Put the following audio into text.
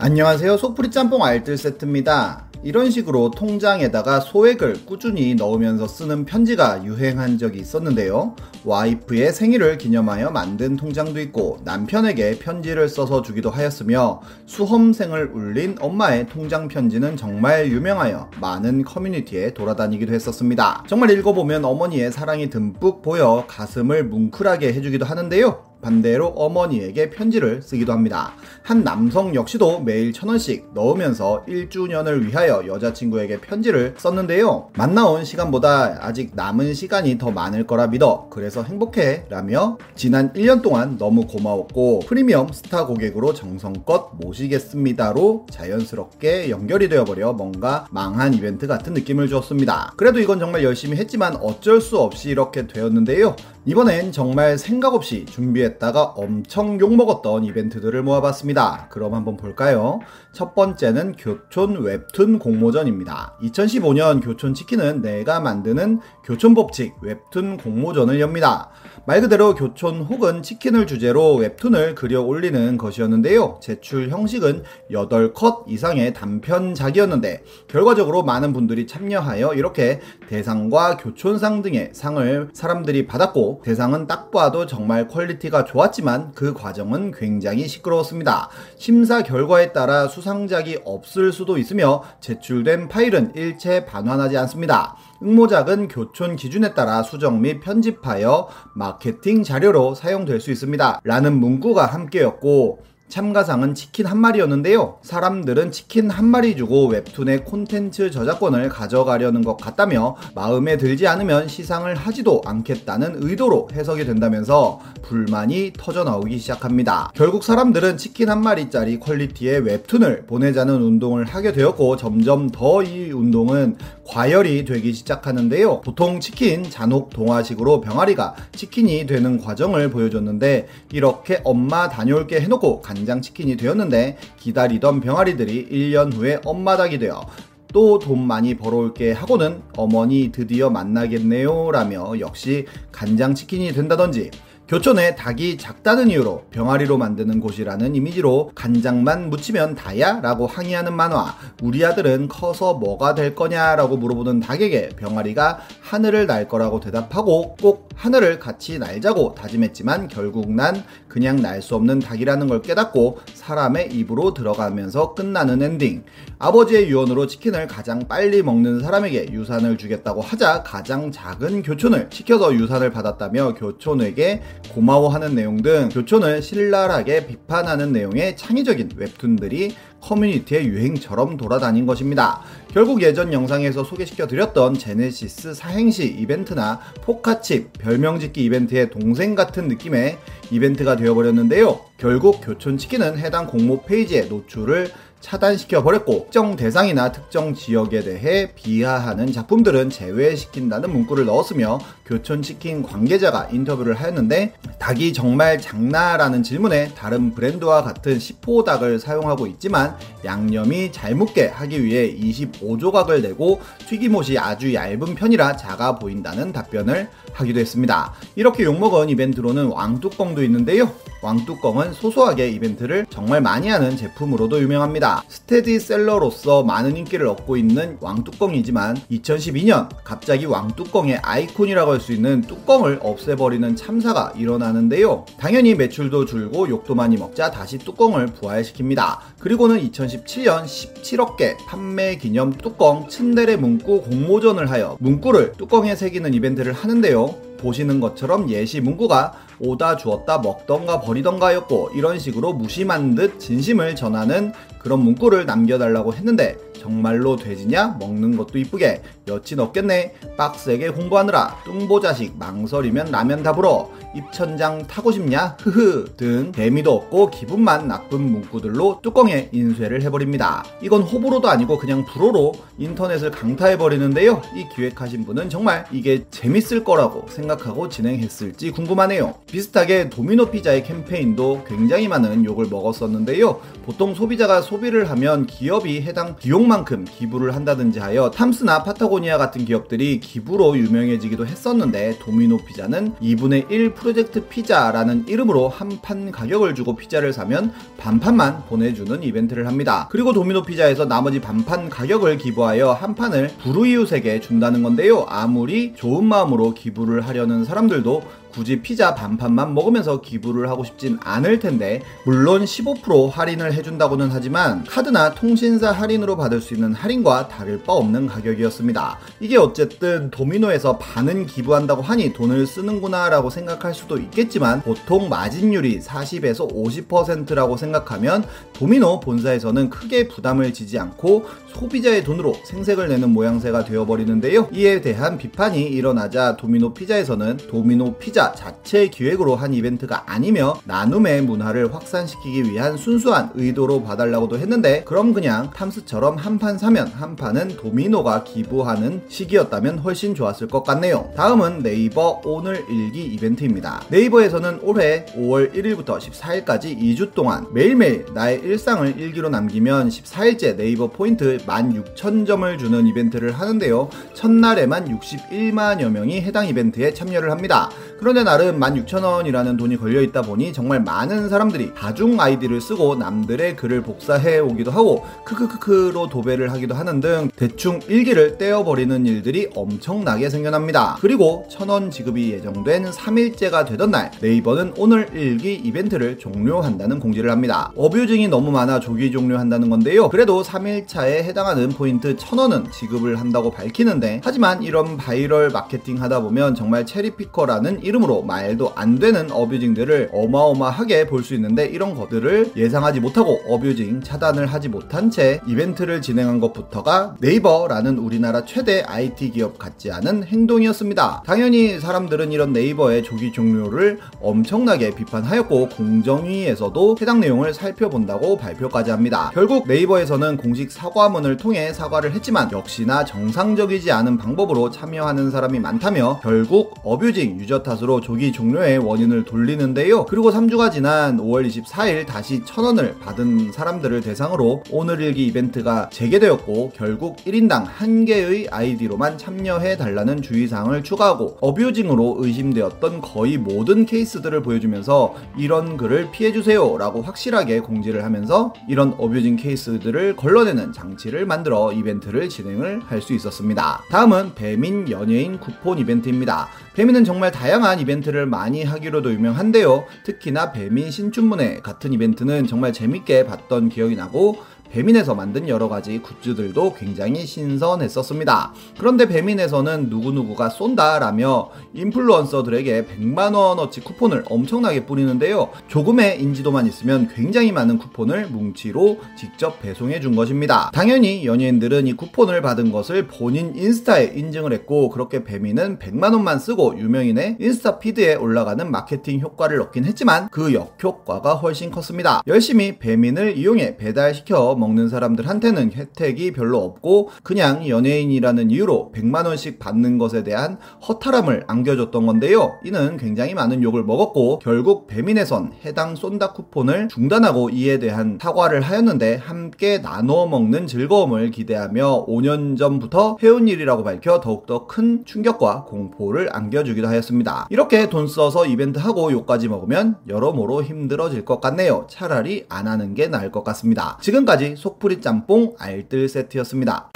안녕하세요. 소프리 짬뽕 알뜰 세트입니다. 이런 식으로 통장에다가 소액을 꾸준히 넣으면서 쓰는 편지가 유행한 적이 있었는데요. 와이프의 생일을 기념하여 만든 통장도 있고 남편에게 편지를 써서 주기도 하였으며 수험생을 울린 엄마의 통장 편지는 정말 유명하여 많은 커뮤니티에 돌아다니기도 했었습니다. 정말 읽어보면 어머니의 사랑이 듬뿍 보여 가슴을 뭉클하게 해주기도 하는데요. 반대로 어머니에게 편지를 쓰기도 합니다. 한 남성 역시도 매일 천 원씩 넣으면서 1주년을 위하여 여자친구에게 편지를 썼는데요. 만나온 시간보다 아직 남은 시간이 더 많을 거라 믿어. 그래서 행복해. 라며 지난 1년 동안 너무 고마웠고 프리미엄 스타 고객으로 정성껏 모시겠습니다로 자연스럽게 연결이 되어버려 뭔가 망한 이벤트 같은 느낌을 주었습니다. 그래도 이건 정말 열심히 했지만 어쩔 수 없이 이렇게 되었는데요. 이번엔 정말 생각 없이 준비했다가 엄청 욕먹었던 이벤트들을 모아봤습니다. 그럼 한번 볼까요? 첫 번째는 교촌 웹툰 공모전입니다. 2015년 교촌 치킨은 내가 만드는 교촌 법칙 웹툰 공모전을 엽니다. 말 그대로 교촌 혹은 치킨을 주제로 웹툰을 그려 올리는 것이었는데요. 제출 형식은 8컷 이상의 단편작이었는데 결과적으로 많은 분들이 참여하여 이렇게 대상과 교촌상 등의 상을 사람들이 받았고 대상은 딱 봐도 정말 퀄리티가 좋았지만 그 과정은 굉장히 시끄러웠습니다. 심사 결과에 따라 수상작이 없을 수도 있으며 제출된 파일은 일체 반환하지 않습니다. 응모작은 교촌 기준에 따라 수정 및 편집하여 마케팅 자료로 사용될 수 있습니다. 라는 문구가 함께였고 참가상은 치킨 한 마리였는데요. 사람들은 치킨 한 마리 주고 웹툰의 콘텐츠 저작권을 가져가려는 것 같다며 마음에 들지 않으면 시상을 하지도 않겠다는 의도로 해석이 된다면서 불만이 터져 나오기 시작합니다. 결국 사람들은 치킨 한 마리짜리 퀄리티의 웹툰을 보내자는 운동을 하게 되었고 점점 더 이 운동은 과열이 되기 시작하는데요. 보통 치킨 잔혹 동화식으로 병아리가 치킨이 되는 과정을 보여줬는데 이렇게 엄마 다녀올게 해놓고 간장 치킨이 되었는데 기다리던 병아리들이 1년 후에 엄마 닭이 되어 또 돈 많이 벌어올게 하고는 어머니 드디어 만나겠네요 라며 역시 간장 치킨이 된다든지 교촌에 닭이 작다는 이유로 병아리로 만드는 곳이라는 이미지로 간장만 묻히면 다야? 라고 항의하는 만화 우리 아들은 커서 뭐가 될 거냐? 라고 물어보는 닭에게 병아리가 하늘을 날 거라고 대답하고 꼭 하늘을 같이 날자고 다짐했지만 결국 난 그냥 날 수 없는 닭이라는 걸 깨닫고 사람의 입으로 들어가면서 끝나는 엔딩 아버지의 유언으로 치킨을 가장 빨리 먹는 사람에게 유산을 주겠다고 하자 가장 작은 교촌을 시켜서 유산을 받았다며 교촌에게 고마워하는 내용 등 교촌을 신랄하게 비판하는 내용의 창의적인 웹툰들이 커뮤니티의 유행처럼 돌아다닌 것입니다. 결국 예전 영상에서 소개시켜 드렸던 제네시스 사행시 이벤트나 포카칩 별명짓기 이벤트의 동생 같은 느낌의 이벤트가 되어버렸는데요. 결국 교촌치킨은 해당 공모 페이지에 노출을 차단시켜 버렸고 특정 대상이나 특정 지역에 대해 비하하는 작품들은 제외시킨다는 문구를 넣었으며 교촌치킨 관계자가 인터뷰를 하였는데 닭이 정말 장나라는 질문에 다른 브랜드와 같은 10호 닭을 사용하고 있지만 양념이 잘 묻게 하기 위해 25조각을 내고 튀김옷이 아주 얇은 편이라 작아 보인다는 답변을 하기도 했습니다. 이렇게 욕먹은 이벤트로는 왕뚜껑도 있는데요. 왕뚜껑은 소소하게 이벤트를 정말 많이 하는 제품으로도 유명합니다. 스테디셀러로서 많은 인기를 얻고 있는 왕뚜껑이지만 2012년 갑자기 왕뚜껑의 아이콘이라고 할 수 있는 뚜껑을 없애버리는 참사가 일어나는데요. 당연히 매출도 줄고 욕도 많이 먹자 다시 뚜껑을 부활시킵니다. 그리고는 2017년 17억 개 판매 기념 뚜껑 츤데레 문구 공모전을 하여 문구를 뚜껑에 새기는 이벤트를 하는데요. 보시는 것처럼 예시 문구가 오다 주었다 먹던가 버리던가였고 이런 식으로 무심한 듯 진심을 전하는 그런 문구를 남겨달라고 했는데 정말로 돼지냐? 먹는 것도 이쁘게. 여친 없겠네. 빡세게 홍보하느라 뚱보 자식 망설이면 라면 다 불어 입천장 타고 싶냐? 흐흐 등 재미도 없고 기분만 나쁜 문구들로 뚜껑에 인쇄를 해버립니다. 이건 호불호도 아니고 그냥 불호로 인터넷을 강타해버리는데요. 이 기획하신 분은 정말 이게 재밌을 거라고 생각하고 진행했을지 궁금하네요. 비슷하게 도미노 피자의 캠페인도 굉장히 많은 욕을 먹었었는데요. 보통 소비자가 소비를 하면 기업이 해당 비용 비용만큼 기부를 한다든지 하여 탐스나 파타고니아 같은 기업들이 기부로 유명해지기도 했었는데 도미노 피자는 2분의 1 프로젝트 피자라는 이름으로 한 판 가격을 주고 피자를 사면 반판만 보내주는 이벤트를 합니다. 그리고 도미노 피자에서 나머지 반판 가격을 기부하여 한 판을 불우이웃에게 준다는 건데요. 아무리 좋은 마음으로 기부를 하려는 사람들도 굳이 피자 반판만 먹으면서 기부를 하고 싶진 않을 텐데 물론 15% 할인을 해준다고는 하지만 카드나 통신사 할인으로 받을 수 있는 할인과 다를 바 없는 가격이었습니다. 이게 어쨌든 도미노에서 반은 기부한다고 하니 돈을 쓰는구나 라고 생각할 수도 있겠지만 보통 마진율이 40에서 50%라고 생각하면 도미노 본사에서는 크게 부담을 지지 않고 소비자의 돈으로 생색을 내는 모양새가 되어버리는데요. 이에 대한 비판이 일어나자 도미노 피자에서는 도미노 피자 자체 기획으로 한 이벤트가 아니며 나눔의 문화를 확산시키기 위한 순수한 의도로 봐달라고도 했는데 그럼 그냥 탐스처럼 한 판 사면 한 판은 도미노가 기부하는 시기였다면 훨씬 좋았을 것 같네요. 다음은 네이버 오늘 일기 이벤트입니다. 네이버에서는 올해 5월 1일부터 14일까지 2주 동안 매일매일 나의 일상을 일기로 남기면 14일째 네이버 포인트 16,000점을 주는 이벤트를 하는데요. 첫날에만 61만여 명이 해당 이벤트에 참여를 합니다. 그런데 나름 16,000원이라는 돈이 걸려있다 보니 정말 많은 사람들이 다중 아이디를 쓰고 남들의 글을 복사해 오기도 하고 크크크크로 도배를 하기도 하는 등 대충 일기를 떼어버리는 일들이 엄청나게 생겨납니다. 그리고 1,000원 지급이 예정된 3일째가 되던 날 네이버는 오늘 일기 이벤트를 종료한다는 공지를 합니다. 어뷰징이 너무 많아 조기 종료한다는 건데요. 그래도 3일차에 해당하는 포인트 1,000원은 지급을 한다고 밝히는데 하지만 이런 바이럴 마케팅 하다 보면 정말 체리피커라는 이름으로 말도 안 되는 어뷰징들을 어마어마하게 볼 수 있는데 이런 것들을 예상하지 못하고 어뷰징 차단을 하지 못한 채 이벤트를 진행한 것부터가 네이버라는 우리나라 최대 IT 기업 같지 않은 행동이었습니다. 당연히 사람들은 이런 네이버의 조기 종료를 엄청나게 비판하였고 공정위에서도 해당 내용을 살펴본다고 발표까지 합니다. 결국 네이버에서는 공식 사과문을 통해 사과를 했지만 역시나 정상적이지 않은 방법으로 참여하는 사람이 많다며 결국 어뷰징 유저 탓 탓으로 조기 종료의 원인을 돌리는데요. 그리고 3주가 지난 5월 24일 다시 1000원을 받은 사람들을 대상으로 오늘 일기 이벤트가 재개되었고 결국 1인당 1개의 아이디로만 참여해 달라는 주의사항을 추가하고 어뷰징으로 의심되었던 거의 모든 케이스들을 보여주면서 이런 글을 피해주세요 라고 확실하게 공지를 하면서 이런 어뷰징 케이스들을 걸러내는 장치를 만들어 이벤트를 진행을 할 수 있었습니다. 다음은 배민 연예인 쿠폰 이벤트입니다. 배민은 정말 다양한 다양한 이벤트를 많이 하기로도 유명한데요. 특히나 배민 신춘문예 같은 이벤트는 정말 재밌게 봤던 기억이 나고 배민에서 만든 여러 가지 굿즈들도 굉장히 신선했었습니다. 그런데 배민에서는 누구누구가 쏜다라며 인플루언서들에게 100만원어치 쿠폰을 엄청나게 뿌리는데요. 조금의 인지도만 있으면 굉장히 많은 쿠폰을 뭉치로 직접 배송해 준 것입니다. 당연히 연예인들은 이 쿠폰을 받은 것을 본인 인스타에 인증을 했고 그렇게 배민은 100만원만 쓰고 유명인의 인스타 피드에 올라가는 마케팅 효과를 얻긴 했지만 그 역효과가 훨씬 컸습니다. 열심히 배민을 이용해 배달시켜 먹는 사람들한테는 혜택이 별로 없고 그냥 연예인이라는 이유로 100만원씩 받는 것에 대한 허탈함을 안겨줬던 건데요. 이는 굉장히 많은 욕을 먹었고 결국 배민에선 해당 쏜다 쿠폰을 중단하고 이에 대한 사과를 하였는데 함께 나눠 먹는 즐거움을 기대하며 5년 전부터 해온 일이라고 밝혀 더욱더 큰 충격과 공포를 안겨주기도 하였습니다. 이렇게 돈 써서 이벤트 하고 욕까지 먹으면 여러모로 힘들어질 것 같네요. 차라리 안 하는 게 나을 것 같습니다. 지금 속풀이 짬뽕 알뜰 세트였습니다.